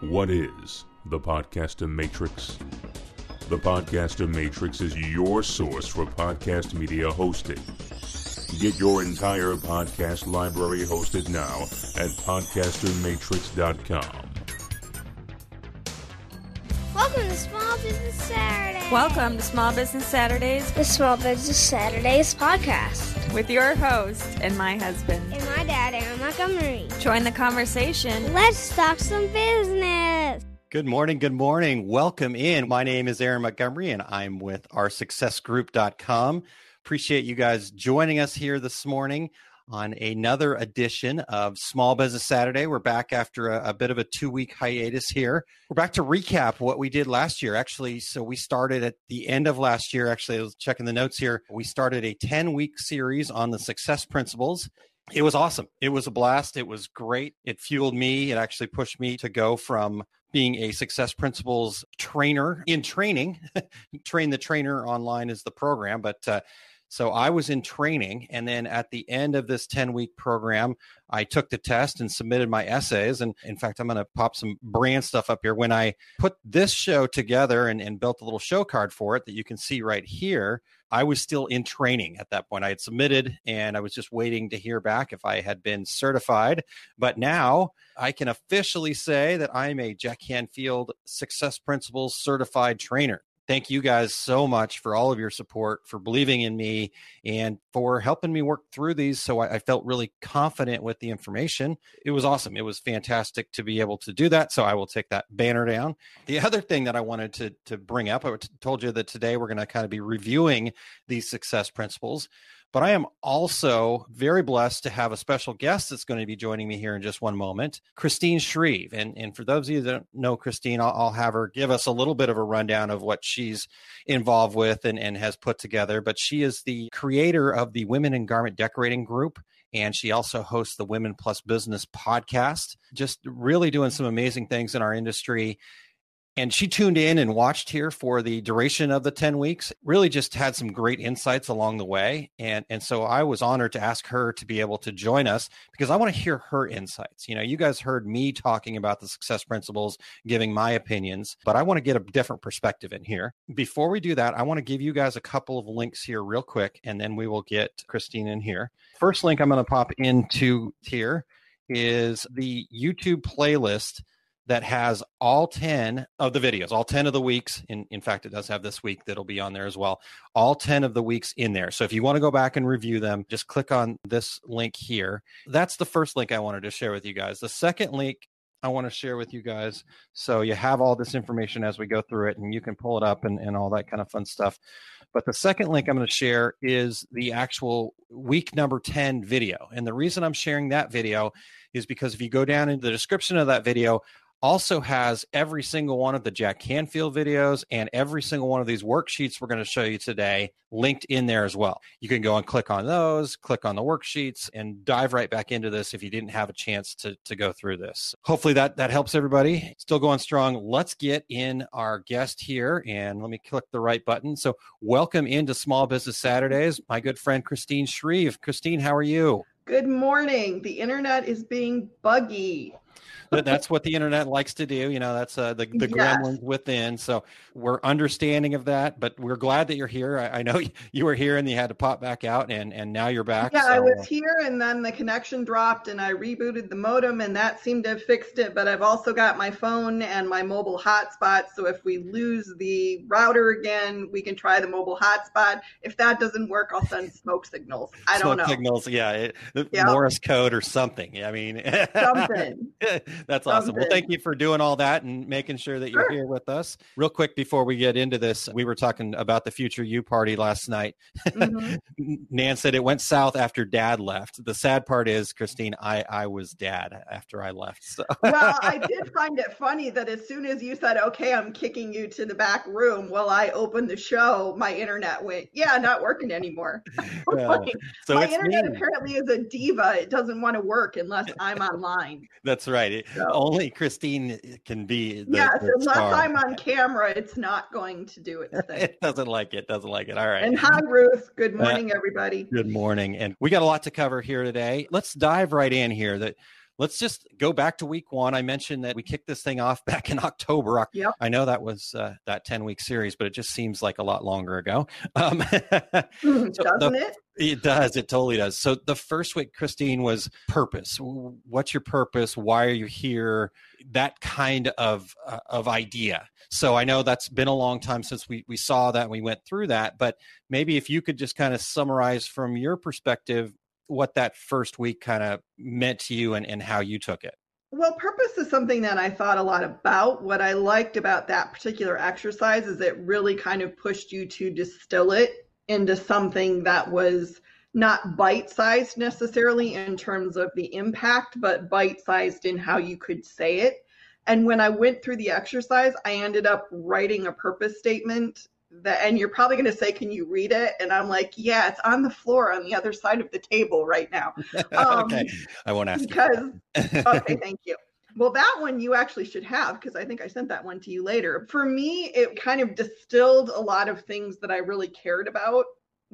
What is the Podcaster Matrix? The Podcaster Matrix is your source for podcast media hosting. Get your entire podcast library hosted now at podcastermatrix.com. Welcome to Small Business Saturday. Welcome to Small Business Saturdays the Small Business Saturdays podcast. with your host and my husband. Montgomery. Join the conversation. Let's talk some business. Good morning. Good morning. Welcome in. My name is Aaron Montgomery and I'm with oursuccessgroup.com. Appreciate you guys joining us here this morning on another edition of Small Business Saturday. We're back after a, a bit of a two week hiatus here. We're back to recap what we did last year. Actually, so we started at the end of last year. Actually, I was checking the notes here. We started a 10 week series on the success principles. It was awesome. It was a blast. It was great. It fueled me. It actually pushed me to go from being a success principles trainer in training. Train the trainer online is the program, but uh, so I was in training. And then at the end of this 10 week program, I took the test and submitted my essays. And in fact, I'm going to pop some brand stuff up here. When I put this show together and, and built a little show card for it that you can see right here, I was still in training at that point. I had submitted and I was just waiting to hear back if I had been certified. But now I can officially say that I'm a Jack Canfield Success Principles certified trainer. Thank you guys so much for all of your support, for believing in me, and for helping me work through these. So I, I felt really confident with the information. It was awesome. It was fantastic to be able to do that. So I will take that banner down. The other thing that I wanted to, to bring up, I told you that today we're going to kind of be reviewing these success principles. But I am also very blessed to have a special guest that's going to be joining me here in just one moment, Christine Shreve. And, and for those of you that don't know Christine, I'll, I'll have her give us a little bit of a rundown of what she's involved with and, and has put together. But she is the creator of the Women in Garment Decorating Group. And she also hosts the Women Plus Business podcast, just really doing some amazing things in our industry and she tuned in and watched here for the duration of the 10 weeks really just had some great insights along the way. And and so i was honored to ask her to be able to join us because i want to hear her insights. You know you guys heard me talking about the success principles giving my opinions but i want to get a different perspective in here. Before we do that i want to give you guys a couple of links here real quick and then we will get christine in here. First link i'm going to pop into here is the youtube playlist that has all 10 of the videos, all 10 of the weeks. In, in fact, it does have this week that'll be on there as well. All 10 of the weeks in there. So if you want to go back and review them, just click on this link here. That's the first link I wanted to share with you guys. The second link I want to share with you guys. So you have all this information as we go through it and you can pull it up and, and all that kind of fun stuff. But the second link I'm going to share is the actual week number 10 video. And the reason I'm sharing that video is because if you go down into the description of that video, also has every single one of the Jack Canfield videos and every single one of these worksheets we're going to show you today linked in there as well. You can go and click on those, click on the worksheets, and dive right back into this if you didn't have a chance to, to go through this. Hopefully that that helps everybody. Still going strong. Let's get in our guest here and let me click the right button. So welcome into Small Business Saturdays, my good friend Christine Shreve. Christine, how are you? Good morning. The internet is being buggy. That's what the internet likes to do. You know, that's uh, the the Yes. gremlins within. So we're understanding of that, but we're glad that you're here. I, I know you were here and you had to pop back out, and and now you're back. Yeah, I was here and then the connection dropped and I rebooted the modem and that seemed to have fixed it. But I've also got my phone and my mobile hotspot. So if we lose the router again, we can try the mobile hotspot. If that doesn't work, I'll send smoke signals. I don't smoke know. signals. Yeah, it, Yeah. Morse code or something. I mean, Something. That's awesome. Well, thank you for doing all that and making sure that you're Sure. here with us. Real quick before we get into this, we were talking about the future you party last night. Mhm. Nan said it went south after dad left. The sad part is, Christine, I I was dad after I left. So well, I did find it funny that as soon as you said, okay, I'm kicking you to the back room, while I opened the show, my internet went, yeah, not working anymore. Yeah. Like, so my internet me. apparently is a diva. It doesn't want to work unless I'm online. That's right. It- So- Only Christine can be the, yes, the unless star. I'm on camera, it's not going to do its thing. it doesn't like it. Doesn't like it. All right. And hi, Ruth. Good Uh, morning, everybody. Good morning. And we got a lot to cover here today. Let's dive right in here. That let's just go back to week one. I mentioned that we kicked this thing off back in October. Yep. I know that was uh, that 10 week series, but it just seems like a lot longer ago. Um, Doesn't the- it? it does. It totally does. So the first week, Christine, was purpose. What's your purpose? Why are you here? That kind of uh, of idea. So I know that's been a long time since we we saw that and we went through that. But maybe if you could just kind of summarize from your perspective what that first week kind of meant to you and, and how you took it. Well, purpose is something that I thought a lot about. What I liked about that particular exercise is it really kind of pushed you to distill it into something that was not bite sized necessarily in terms of the impact, but bite sized in how you could say it. And when I went through the exercise, I ended up writing a purpose statement that, and you're probably going to say, Can you read it? And I'm like, Yeah, it's on the floor on the other side of the table right now. Um, okay, I won't ask. because okay, thank you. Well, that one you actually should have because I think I sent that one to you later. For me, it kind of distilled a lot of things that I really cared about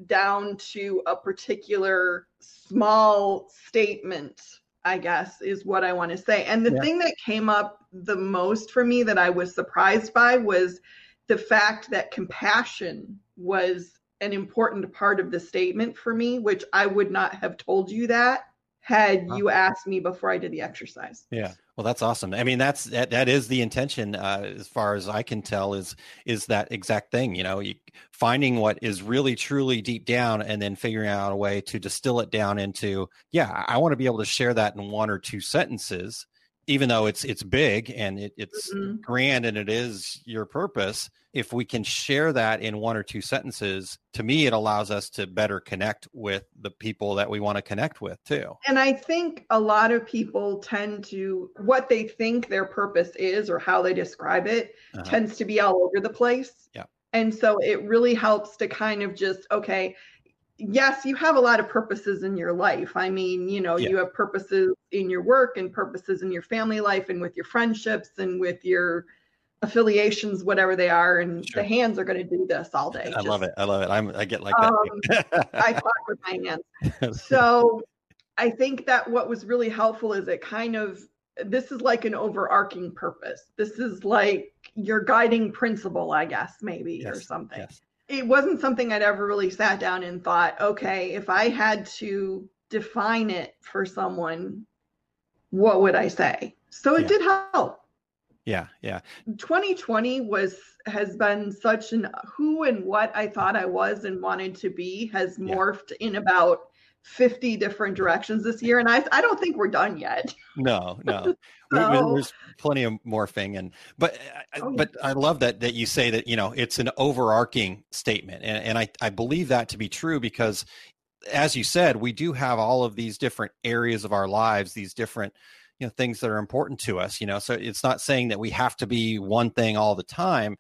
down to a particular small statement, I guess, is what I want to say. And the Yeah. thing that came up the most for me that I was surprised by was the fact that compassion was an important part of the statement for me, which I would not have told you that had you asked me before I did the exercise. Yeah. Well, that's awesome. I mean, that's that, that is the intention, uh, as far as I can tell, is is that exact thing. You know, you, finding what is really truly deep down, and then figuring out a way to distill it down into, yeah, I want to be able to share that in one or two sentences, even though it's it's big and it, it's Mhm. grand and it is your purpose. If we can share that in one or two sentences, to me, it allows us to better connect with the people that we want to connect with too. And I think a lot of people tend to, what they think their purpose is or how they describe it Uh-huh. tends to be all over the place. Yeah. And so it really helps to kind of just, okay, yes, you have a lot of purposes in your life. I mean, you know, Yeah. you have purposes in your work and purposes in your family life and with your friendships and with your affiliations, whatever they are. And Sure. the hands are going to do this all day. I love it. I love it. I'm I get like Um, that. I talk with my hands. So I think that what was really helpful is it kind of this is like an overarching purpose. This is like your guiding principle, I guess, maybe or something. yes. It wasn't something I'd ever really sat down and thought, okay, if I had to define it for someone, what would I say? So it Yeah. did help. Yeah, yeah. 2020 was has been such an who and what I thought I was and wanted to be has Yeah. morphed in about 50 different directions this year and I I don't think we're done yet. No, no. So- There's plenty of morphing and but I- Oh, yeah. but I love that that you say that, you know, it's an overarching statement. And and I I believe that to be true because as you said, we do have all of these different areas of our lives, these different you know things that are important to us, you know. So it's not saying that we have to be one thing all the time.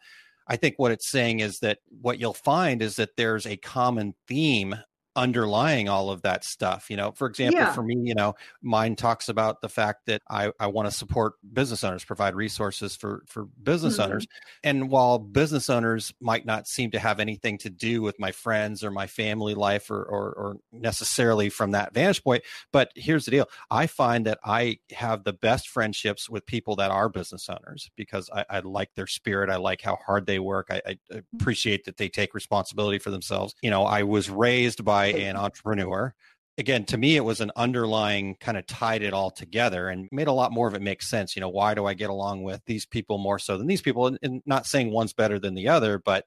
I think what it's saying is that what you'll find is that there's a common theme underlying all of that stuff. You know, for example, Yeah. for me, you know, mine talks about the fact that I, I want to support business owners, provide resources for for business Mhm. owners. And while business owners might not seem to have anything to do with my friends or my family life or or, or necessarily from that vantage point, but here's the deal: I find that I have the best friendships with people that are business owners because I, I like their spirit. I like how hard they work. I, I appreciate that they take responsibility for themselves. You know, I was raised by an entrepreneur. Again to me it was an underlying kind of tied it all together and made a lot more of it make sense. You know why do i get along with these people more so than these people? And, and not saying one's better than the other but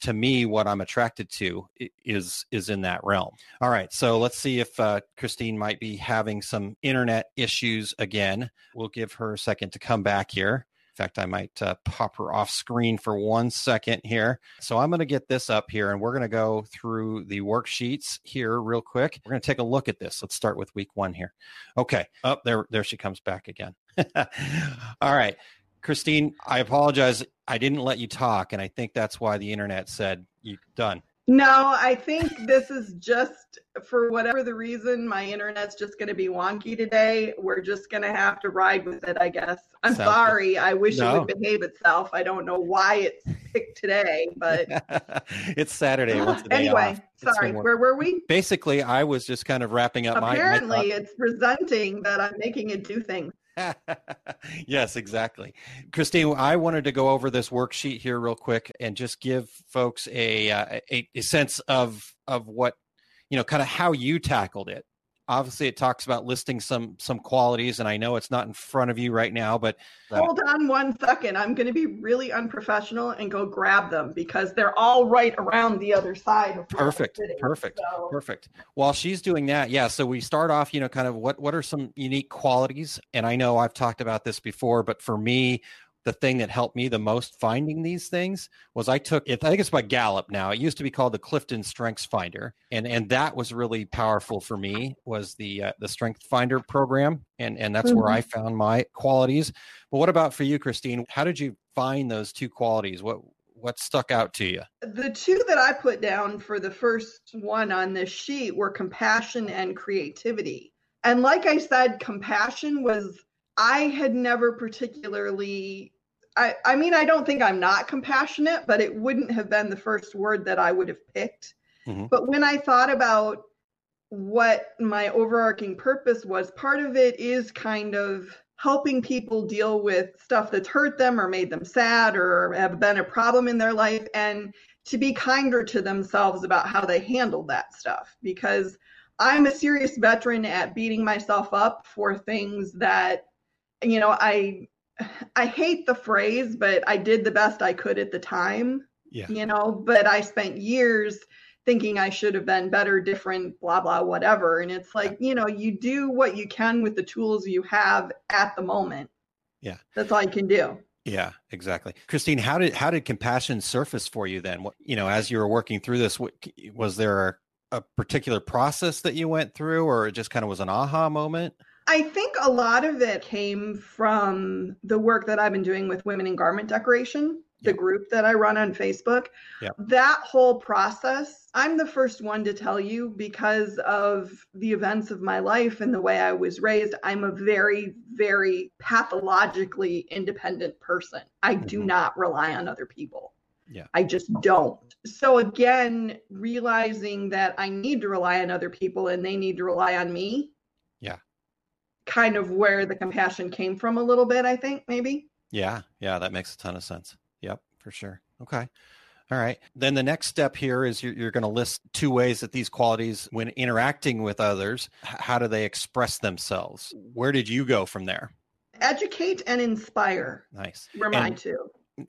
to me what i'm attracted to is is in that realm. All right so let's see if uh, christine might be having some internet issues again. We'll give her a second to come back here in fact, I might uh, pop her off screen for one second here. So I'm going to get this up here and we're going to go through the worksheets here real quick. We're going to take a look at this. Let's start with week one here. Okay. Up oh, there, there she comes back again. All right. Christine, I apologize. I didn't let you talk. And I think that's why the internet said you done. No, I think this is just for whatever the reason, my internet's just going to be wonky today. We're just going to have to ride with it, I guess. I'm Sounds sorry. I wish No. it would behave itself. I don't know why it's picked today, but it's Saturday. Once ah, anyway, off. Sorry. Where were we? Basically, I was just kind of wrapping up my- my. Apparently, it's resenting that I'm making it do things. yes, exactly. Christine, I wanted to go over this worksheet here real quick and just give folks a uh, a, a sense of of what you know, kind of how you tackled it. Obviously, it talks about listing some some qualities, and I know it's not in front of you right now, but Hold on one second. I'm going to be really unprofessional and go grab them because they're all right around the other side. Of Perfect, sitting. perfect. So- Perfect. While she's doing that, yeah. So we start off, you know, kind of what what are some unique qualities? And I know I've talked about this before, but for me, the thing that helped me the most finding these things was I took it. I think it's by Gallup now. It used to be called the Clifton Strengths Finder, and and that was really powerful for me. Was the uh, the Strength Finder program, and and that's where Mhm. I found my qualities. But what about for you, Christine? How did you find those two qualities? What what stuck out to you? The two that I put down for the first one on this sheet were compassion and creativity. And like I said, compassion was, I had never particularly, I, I mean, I don't think I'm not compassionate, but it wouldn't have been the first word that I would have picked. Mhm. But when I thought about what my overarching purpose was, part of it is kind of helping people deal with stuff that's hurt them or made them sad or have been a problem in their life and to be kinder to themselves about how they handled that stuff because I'm a serious veteran at beating myself up for things that you know I I hate the phrase but I did the best I could at the time Yeah. you know but I spent years thinking I should have been better, different, blah, blah, whatever. And it's like, you know, you do what you can with the tools you have at the moment. Yeah. That's all you can do. Yeah, exactly. Christine, how did how did compassion surface for you then? What you know, as you were working through this, what, was there a, a particular process that you went through, or it just kind of was an aha moment? I think a lot of it came from the work that I've been doing with women in garment decoration, the Yeah. group that I run on Facebook. Yeah. That whole process, I'm the first one to tell you because of the events of my life and the way I was raised. I'm a very, very pathologically independent person. I do Mhm. not rely on other people. Yeah. I just don't. So again, realizing that I need to rely on other people and they need to rely on me. Kind of where the compassion came from a little bit, I think, maybe. Yeah, yeah, that makes a ton of sense. Yep, for sure. Okay. All right. Then the next step here is you're, you're going to list two ways that these qualities, when interacting with others, how do they express themselves? Where did you go from there? Educate and inspire Nice. my And- two.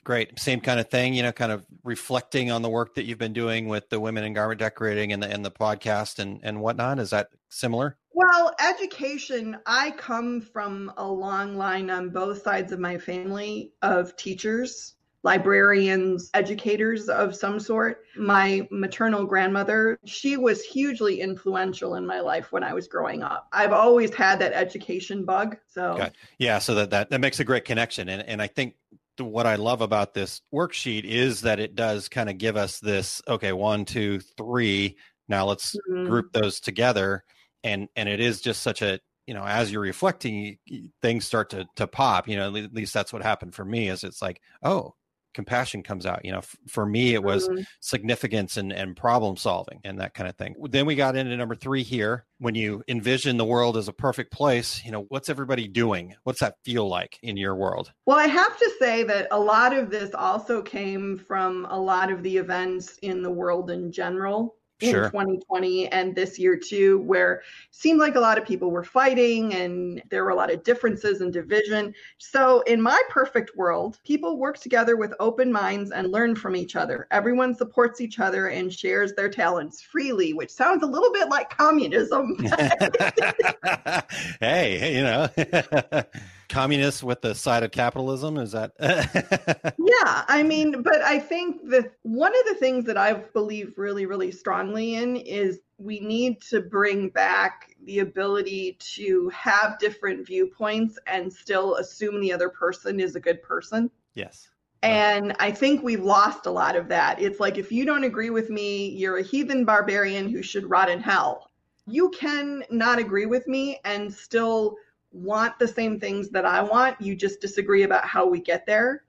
Great. Same kind of thing, you know, kind of reflecting on the work that you've been doing with the women in garment decorating and the and the podcast and and whatnot. Is that similar? Well, education, I come from a long line on both sides of my family of teachers, librarians, educators of some sort. My maternal grandmother, she was hugely influential in my life when I was growing up. I've always had that education bug. So, Got Yeah, so that, that that makes a great connection. And and I think what I love about this worksheet is that it does kind of give us this, okay, one, two, three. Now let's mhm. group those together. And and it is just such a you know, as you're reflecting, things start to to pop. You know, at least that's what happened for me. Is it's like, oh, compassion comes out. You know, f- for me, it was Mhm. significance and, and problem solving and that kind of thing. Then we got into number three here. When you envision the world as a perfect place, you know, what's everybody doing? What's that feel like in your world? Well, I have to say that a lot of this also came from a lot of the events in the world in general in Sure. 2020 and this year too, where it seemed like a lot of people were fighting and there were a lot of differences and division. So, in my perfect world, people work together with open minds and learn from each other. Everyone supports each other and shares their talents freely, which sounds a little bit like communism. hey, hey, you know, communists with the side of capitalism is that? Yeah, I mean, but I think that one of the things that I believe really, really strongly in is we need to bring back the ability to have different viewpoints and still assume the other person is a good person. yes. And I think we've lost a lot of that. It's like if you don't agree with me, you're a heathen barbarian who should rot in hell. You can not agree with me and still want the same things that I want. You just disagree about how we get there.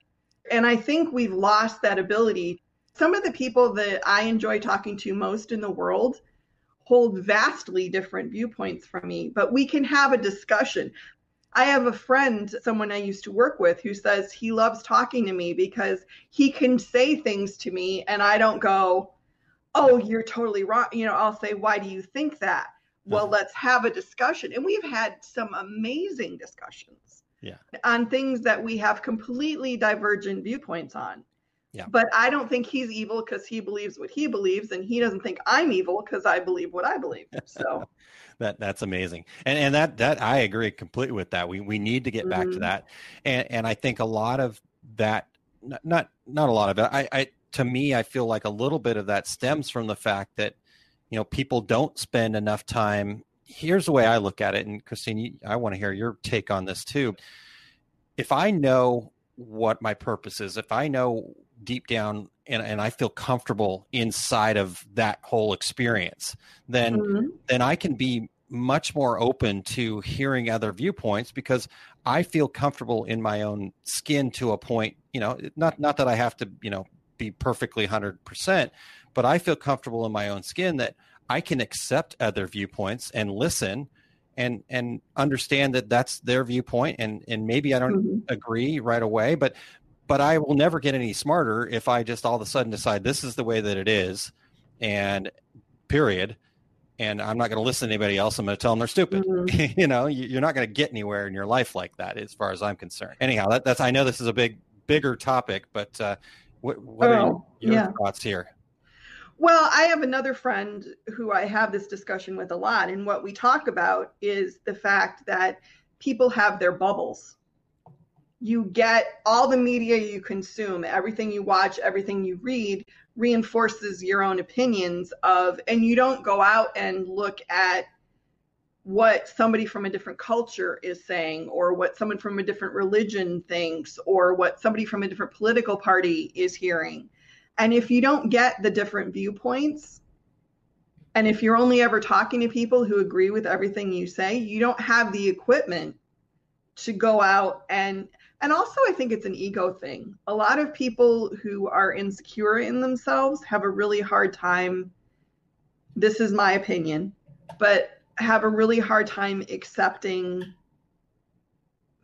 And I think we've lost that ability. Some of the people that I enjoy talking to most in the world hold vastly different viewpoints from me, but we can have a discussion. I have a friend, someone I used to work with, who says he loves talking to me because he can say things to me and I don't go, Oh, you're totally wrong. You know, I'll say, Why do you think that? Well, Uh-huh. let's have a discussion. And we've had some amazing discussions Yeah. on things that we have completely divergent viewpoints on. Yeah. But I don't think he's evil because he believes what he believes, and he doesn't think I'm evil because I believe what I believe. So, That that's amazing, and and that that I agree completely with that. We we need to get back to Mhm. that, and and I think a lot of that, not not, not a lot of it. I, I to me, I feel like a little bit of that stems from the fact that you know people don't spend enough time. Here's the way I look at it, and Christine, I want to hear your take on this too. If I know what my purpose is, if I know deep down and, and I feel comfortable inside of that whole experience, then Mhm. then I can be much more open to hearing other viewpoints because I feel comfortable in my own skin to a point, you know, not not that I have to, you know, be perfectly 100%, but I feel comfortable in my own skin that I can accept other viewpoints and listen and and understand that that's their viewpoint and and maybe I don't Mhm. agree right away, but but I will never get any smarter if I just all of a sudden decide this is the way that it is, and period. And I'm not going to listen to anybody else. I'm going to tell them they're stupid. Mhm. you know, you- you're not going to get anywhere in your life like that, as far as I'm concerned. Anyhow, that, that's I know this is a big, bigger topic, but uh, what, what are Oh, your yeah. thoughts here? Well, I have another friend who I have this discussion with a lot. And what we talk about is the fact that people have their bubbles. You get all the media you consume, everything you watch, everything you read reinforces your own opinions of, and you don't go out and look at what somebody from a different culture is saying, or what someone from a different religion thinks, or what somebody from a different political party is hearing. And if you don't get the different viewpoints, and if you're only ever talking to people who agree with everything you say, you don't have the equipment to go out and and also I think it's an ego thing. A lot of people who are insecure in themselves have a really hard time this is my opinion, but have a really hard time accepting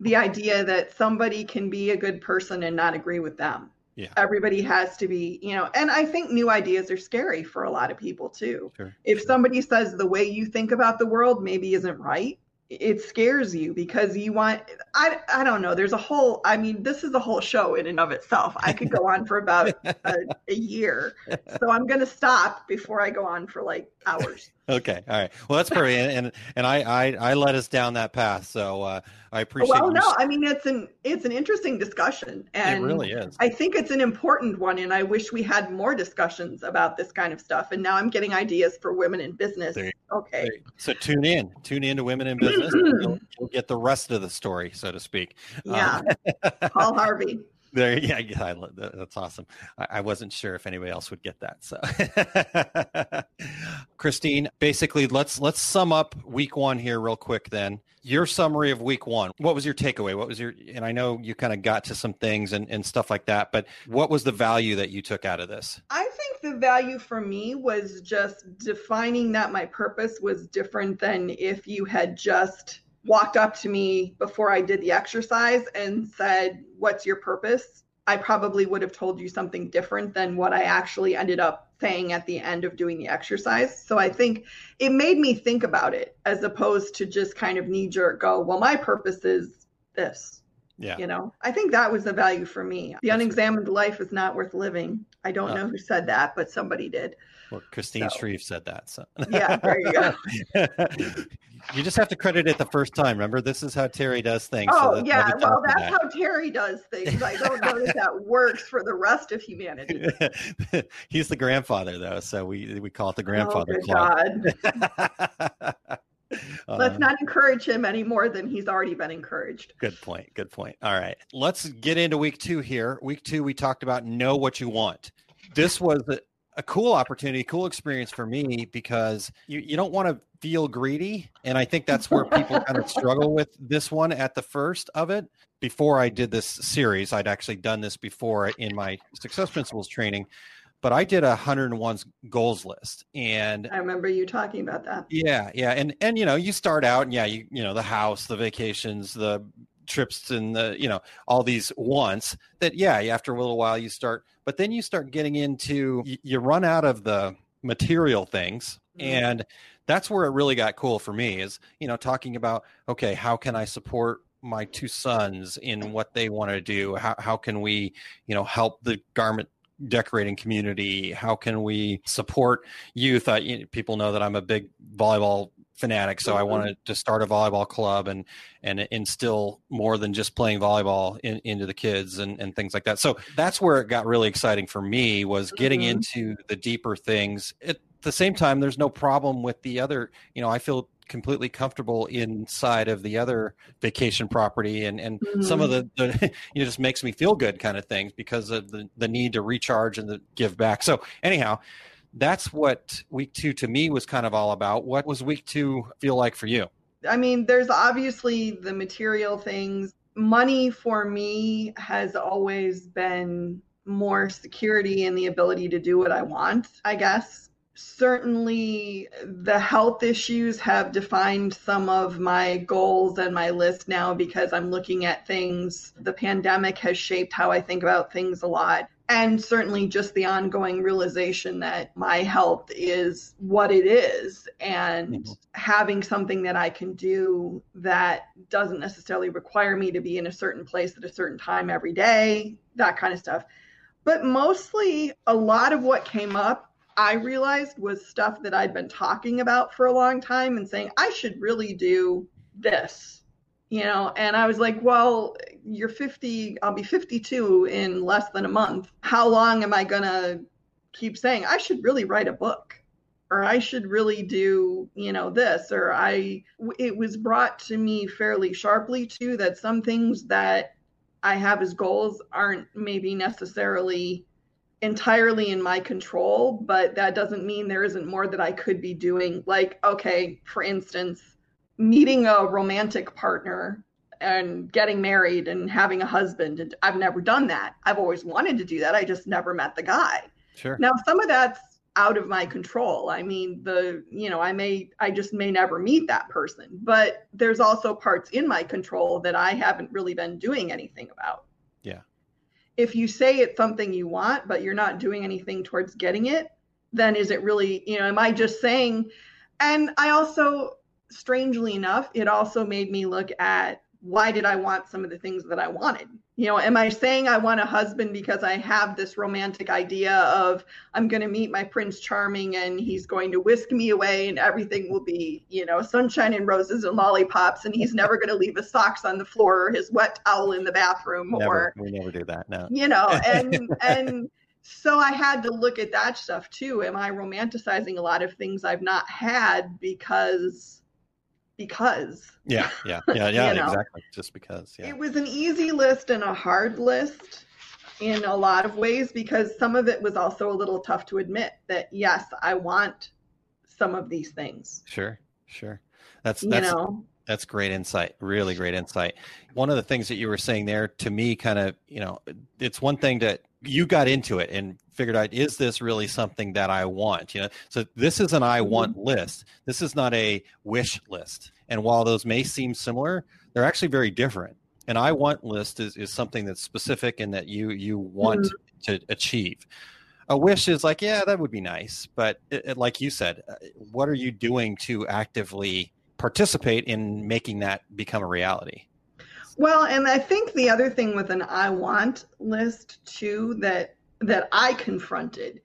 the idea that somebody can be a good person and not agree with them Yeah. everybody has to be you know and i think new ideas are scary for a lot of people too Sure. if sure. somebody says the way you think about the world maybe isn't right it scares you because you want i i don't know there's a whole i mean this is a whole show in and of itself i could go on for about a, a year so i'm going to stop before i go on for like hours Okay. All right. Well, that's perfect. And and, and I, I I led us down that path. So uh, I appreciate. well no i mean it's an it's an interesting discussion and it really is. I think it's an important one, and I wish we had more discussions about this kind of stuff. And now I'm getting ideas for women in business. There Okay. So tune in, tune in to Women in Business. and you'll, you'll get the rest of the story, so to speak. Yeah. Um, Paul Harvey. There, yeah, yeah, that's awesome. I, I wasn't sure if anybody else would get that. So, Christine, basically, let's let's sum up week one here real quick. Then your summary of week one. What was your takeaway? What was your? And I know you kind of got to some things and and stuff like that, but what was the value that you took out of this? I think the value for me was just defining that my purpose was different than if you had just walked up to me before I did the exercise and said, What's your purpose? I probably would have told you something different than what I actually ended up saying at the end of doing the exercise. So I think it made me think about it as opposed to just kind of knee jerk go, Well, my purpose is this. Yeah, You know, I think that was the value for me. The unexamined life is not worth living. I don't Oh. know who said that, but somebody did. Well, Christine So- Shreve said that. So Yeah, there you go. you just have to credit it the first time. Remember, this is how Terry does things. so Oh, that- yeah. Well, that's how Terry does things. I don't know that that works for the rest of humanity. He's the grandfather, though, so we we call it the Oh, grandfather club. God. Let's Uh, not encourage him any more than he's already been encouraged. Good point. Good point. All right. Let's get into week two here. Week two, we talked about know what you want. This was a, cool opportunity, cool experience for me because you, you don't want to feel greedy. And I think that's where people kind of struggle with this one at the first of it. Before I did this series, I'd actually done this before in my success principles training, but I did a 101 goals list. And I remember you talking about that. yeah, yeah, and and you know, you start out, and yeah, you you know, the house, the vacations, the trips, and the you know, all these wants. That yeah, after a little while, you start, but then you start getting into you, you run out of the material things, Mhm. and that's where it really got cool for me. Is you know, talking about okay, how can I support my two sons in what they want to do? How how can we you know help the garment decorating community? How can we support youth? I, you know, people know that I'm a big volleyball fanatic, so I Mhm. wanted to start a volleyball club and and instill more than just playing volleyball in, into the kids and, and things like that. So that's where it got really exciting for me was getting Mhm. into the deeper things. At the same time, there's no problem with the other. You know, I feel completely comfortable inside of the other vacation property and and some of the, the you know just makes me feel good kind of things because of the the need to recharge and the give back so anyhow that's what week two to me was kind of all about what was week two feel like for you I mean, there's obviously the material things. Money for me has always been more security and the ability to do what I want, I guess. Certainly, the health issues have defined some of my goals and my list now because I'm looking at things. The pandemic has shaped how I think about things a lot. And certainly, just the ongoing realization that my health is what it is. And Mhm. having something that I can do that doesn't necessarily require me to be in a certain place at a certain time every day, that kind of stuff. But mostly, a lot of what came up, I realized was stuff that I'd been talking about for a long time and saying, I should really do this, you know? And I was like, well, you're 50, I'll be 52 in less than a month. How long am I going to keep saying, I should really write a book? or I should really do, you know, this, or I, it was brought to me fairly sharply too that some things that I have as goals aren't maybe necessarily entirely in my control, but that doesn't mean there isn't more that I could be doing. Like, okay, for instance, meeting a romantic partner and getting married and having a husband. And I've never done that. I've always wanted to do that. I just never met the guy. sure Now, some of that's out of my control. I mean, the, you know, I may, I just may never meet that person, but there's also parts in my control that I haven't really been doing anything about. Yeah. If you say it's something you want, but you're not doing anything towards getting it, then is it really, you know, am I just saying? And I also, strangely enough, it also made me look at why did I want some of the things that I wanted? You know, am I saying I want a husband because I have this romantic idea of I'm going to meet my Prince Charming and he's going to whisk me away and everything will be, you know, sunshine and roses and lollipops and he's never going to leave his socks on the floor or his wet towel in the bathroom never, or we never do that no. You know and and so i had to look at that stuff too. Am i romanticizing a lot of things i've not had because because yeah yeah yeah yeah You know. exactly just because yeah it was an easy list and a hard list in a lot of ways because some of it was also a little tough to admit that yes i want some of these things sure sure that's you that's know That's great insight. Really great insight. One of the things that you were saying there to me kind of, you know, it's one thing that you got into it and figured out is this really something that I want, you know? So this is an I want list. This is not a wish list. And while those may seem similar, they're actually very different. An I want list is, is something that's specific and that you you want to achieve. A wish is like, yeah, that would be nice, but it, it- like you said, uh, what are you doing to actively participate in making that become a reality? Well, and I think the other thing with an I want list too that that I confronted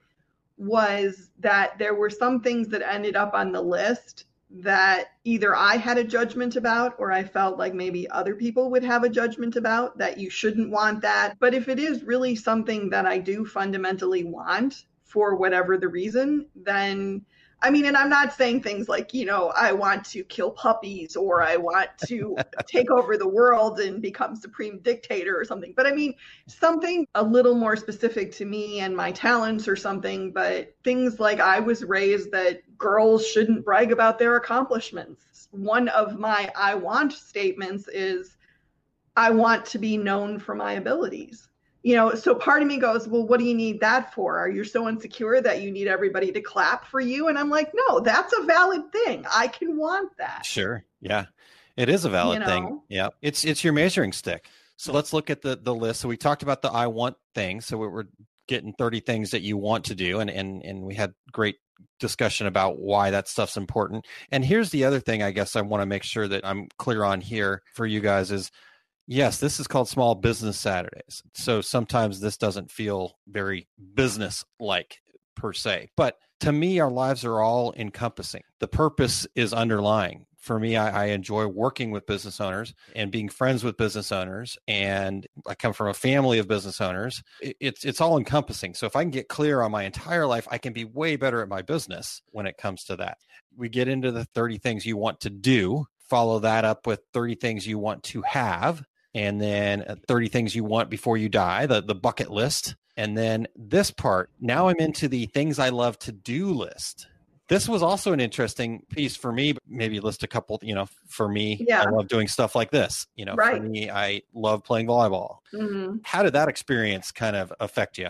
was that there were some things that ended up on the list that either I had a judgment about or I felt like maybe other people would have a judgment about that you shouldn't want that. But if it is really something that I do fundamentally want for whatever the reason, then I mean, and I'm not saying things like, you know, I want to kill puppies or I want to take over the world and become supreme dictator or something. But I mean, something a little more specific to me and my talents or something. But things like I was raised that girls shouldn't brag about their accomplishments. One of my I want statements is, I want to be known for my abilities you know so part of me goes well what do you need that for? Are you so insecure that you need everybody to clap for you? And i'm like no that's a valid thing. I can want that. Sure. Yeah. It is a valid you know? thing yeah. It's it's your measuring stick. So let's look at the the list. So we talked about the i want thing. So we we're getting 30 things that you want to do. And and and we had great discussion about why that stuff's important. And here's the other thing i guess i want to make sure that i'm clear on here for you guys is Yes, this is called Small Business Saturdays. So sometimes this doesn't feel very business like per se. But to me, our lives are all encompassing. The purpose is underlying. For me, I, I, enjoy working with business owners and being friends with business owners. And I come from a family of business owners. It, it's it's all encompassing. So if I can get clear on my entire life, I can be way better at my business when it comes to that. We get into the 30 things you want to do. Follow that up with 30 things you want to have and then uh, 30 things you want before you die, the, the bucket list. And then this part, now I'm into the things I love to do list. This was also an interesting piece for me. Maybe list a couple, you know, for me, yeah. I love doing stuff like this. You know, right. for me, I love playing volleyball. Mm-hmm. How did that experience kind of affect you?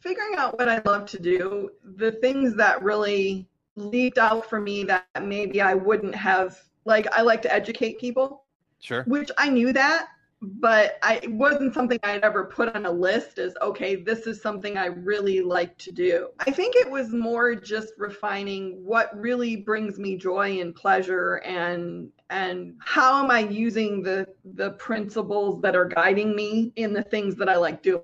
Figuring out what I love to do, the things that really leaped out for me that maybe I wouldn't have, like, I like to educate people. Sure. Which I knew that, but I it wasn't something I'd ever put on a list as okay, this is something I really like to do. I think it was more just refining what really brings me joy and pleasure and and how am I using the the principles that are guiding me in the things that I like doing.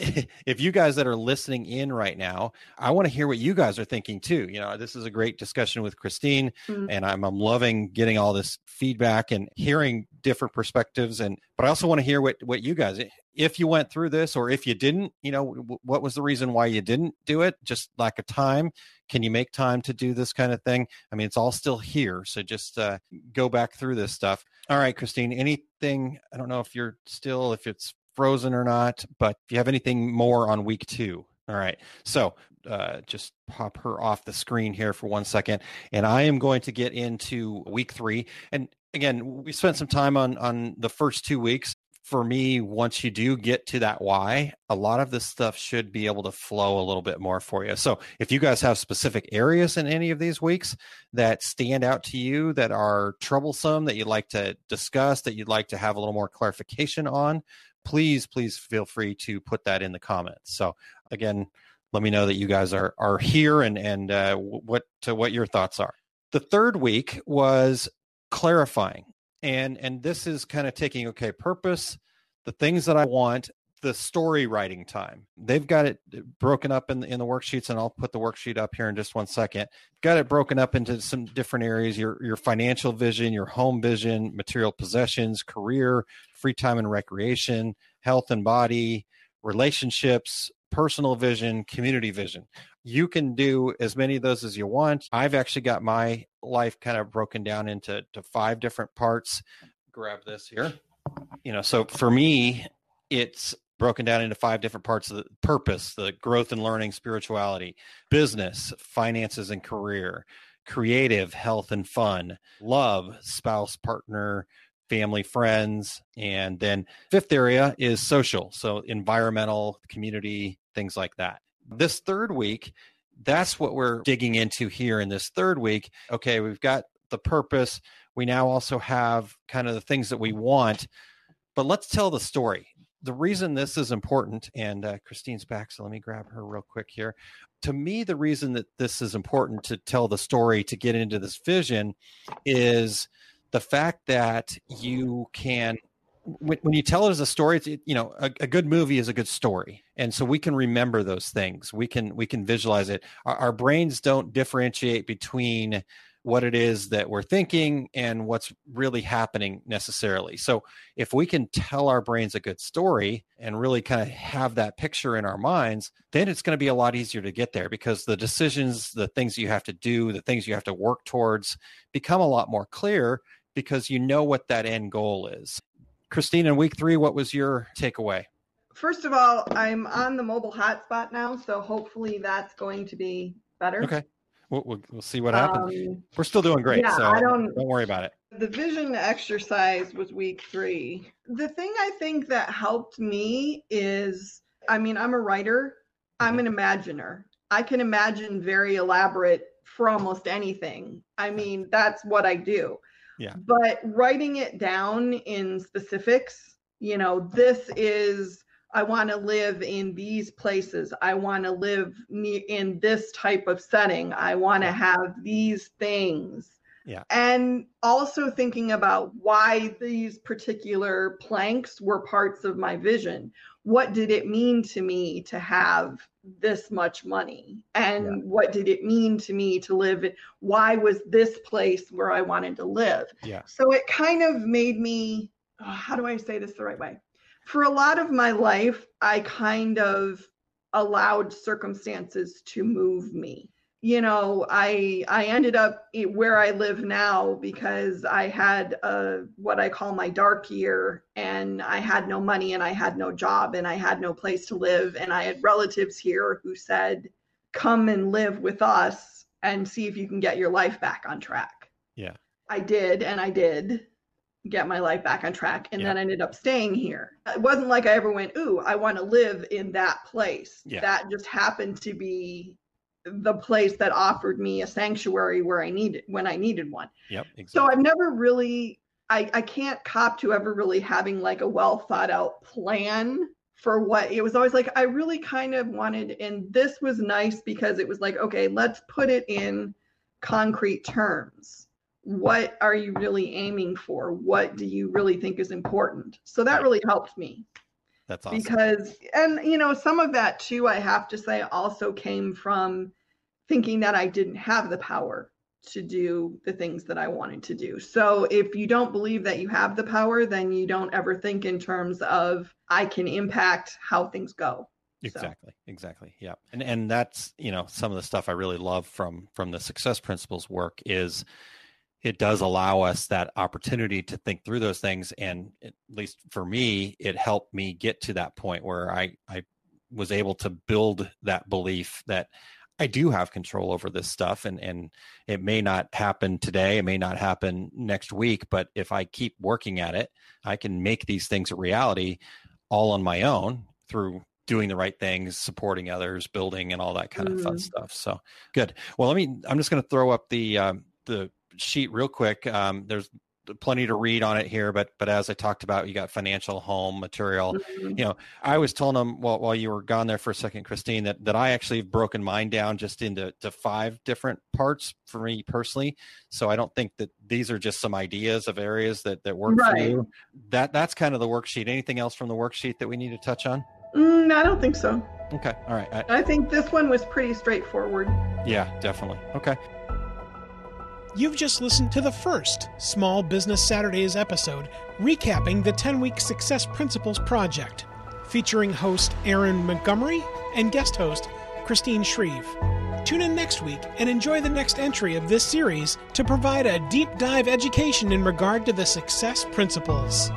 If you guys that are listening in right now, I want to hear what you guys are thinking too. You know, this is a great discussion with Christine, mm-hmm. and I'm I'm loving getting all this feedback and hearing different perspectives. And but I also want to hear what what you guys, if you went through this or if you didn't, you know, what was the reason why you didn't do it? Just lack of time. Can you make time to do this kind of thing? I mean, it's all still here, so just uh, go back through this stuff. All right, Christine. Anything? I don't know if you're still if it's frozen or not, but if you have anything more on week two. All right. So uh, just pop her off the screen here for one second. And I am going to get into week three. And again, we spent some time on on the first two weeks for me, once you do get to that why, a lot of this stuff should be able to flow a little bit more for you. So, if you guys have specific areas in any of these weeks that stand out to you that are troublesome, that you'd like to discuss, that you'd like to have a little more clarification on, please, please feel free to put that in the comments. So, again, let me know that you guys are are here and and uh, what to what your thoughts are. The third week was clarifying and and this is kind of taking okay purpose the things that i want the story writing time they've got it broken up in the, in the worksheets and i'll put the worksheet up here in just one second got it broken up into some different areas your your financial vision your home vision material possessions career free time and recreation health and body relationships personal vision community vision you can do as many of those as you want. I've actually got my life kind of broken down into to five different parts. Grab this here. You know, so for me, it's broken down into five different parts of the purpose, the growth and learning, spirituality, business, finances and career, creative, health and fun, love, spouse, partner, family, friends, and then fifth area is social, so environmental, community, things like that. This third week, that's what we're digging into here in this third week. Okay, we've got the purpose. We now also have kind of the things that we want, but let's tell the story. The reason this is important, and uh, Christine's back, so let me grab her real quick here. To me, the reason that this is important to tell the story, to get into this vision, is the fact that you can when, when you tell it as a story, it's, you know, a, a, good movie is a good story. And so we can remember those things. We can, we can visualize it. Our, our brains don't differentiate between what it is that we're thinking and what's really happening necessarily. So if we can tell our brains a good story and really kind of have that picture in our minds, then it's going to be a lot easier to get there because the decisions, the things you have to do, the things you have to work towards become a lot more clear because you know what that end goal is. Christine, in week three, what was your takeaway? First of all, I'm on the mobile hotspot now, so hopefully that's going to be better. Okay. We'll, we'll, we'll see what happens. Um, We're still doing great, yeah, so I don't- don't worry about it. The vision exercise was week three. The thing I think that helped me is I mean, I'm a writer, I'm an imaginer. I can imagine very elaborate for almost anything. I mean, that's what I do. Yeah. But writing it down in specifics, you know, this is I want to live in these places. I want to live in this type of setting. I want to have these things. Yeah. And also thinking about why these particular planks were parts of my vision. What did it mean to me to have this much money? And Yeah. what did it mean to me to live? Why was this place where I wanted to live? Yeah. So it kind of made me, oh, how do I say this the right way? For a lot of my life, I kind of allowed circumstances to move me. You know, I I ended up where I live now because I had a what I call my dark year and I had no money and I had no job and I had no place to live and I had relatives here who said come and live with us and see if you can get your life back on track. Yeah. I did and I did get my life back on track and Yeah. then ended up staying here. It wasn't like I ever went, "Ooh, I want to live in that place." Yeah. That just happened to be the place that offered me a sanctuary where I needed when I needed one. Yep. Exactly. So I've never really I I can't cop to ever really having like a well thought out plan for what it was always like I really kind of wanted and this was nice because it was like okay, let's put it in concrete terms. What are you really aiming for? What do you really think is important? So that really helped me That's awesome. because and you know some of that too i have to say also came from thinking that i didn't have the power to do the things that i wanted to do so if you don't believe that you have the power then you don't ever think in terms of i can impact how things go So, Exactly. Exactly. Yeah. And and that's, you know, some of the stuff I really love from from the success principles work is it does allow us that opportunity to think through those things and at least for me it helped me get to that point where I I was able to build that belief that I do have control over this stuff and and it may not happen today, it may not happen next week, but if I keep working at it, I can make these things a reality all on my own through doing the right things, supporting others, building, and all that kind of fun Mhm. stuff. So good. Well, let me. I'm just going to throw up the um, the sheet real quick. Um, there's plenty to read on it here, but but as I talked about, you got financial, home, material. mhm. You know, I was telling them while while you were gone there for a second, Christine, that that I actually have broken mine down just into to five different parts for me personally. So I don't think that these are just some ideas of areas that that work for you. That that's kind of the worksheet. Anything else from the worksheet that we need to touch on? Mm, i don't think so Okay. All right. I, i think this one was pretty straightforward yeah, definitely. Okay. You've just listened to the first Small Business Saturdays episode recapping the 10 week Success Principles Project, featuring host Aaron Montgomery and guest host Christine Shreve. Tune in next week and enjoy the next entry of this series to provide a deep dive education in regard to the success principles.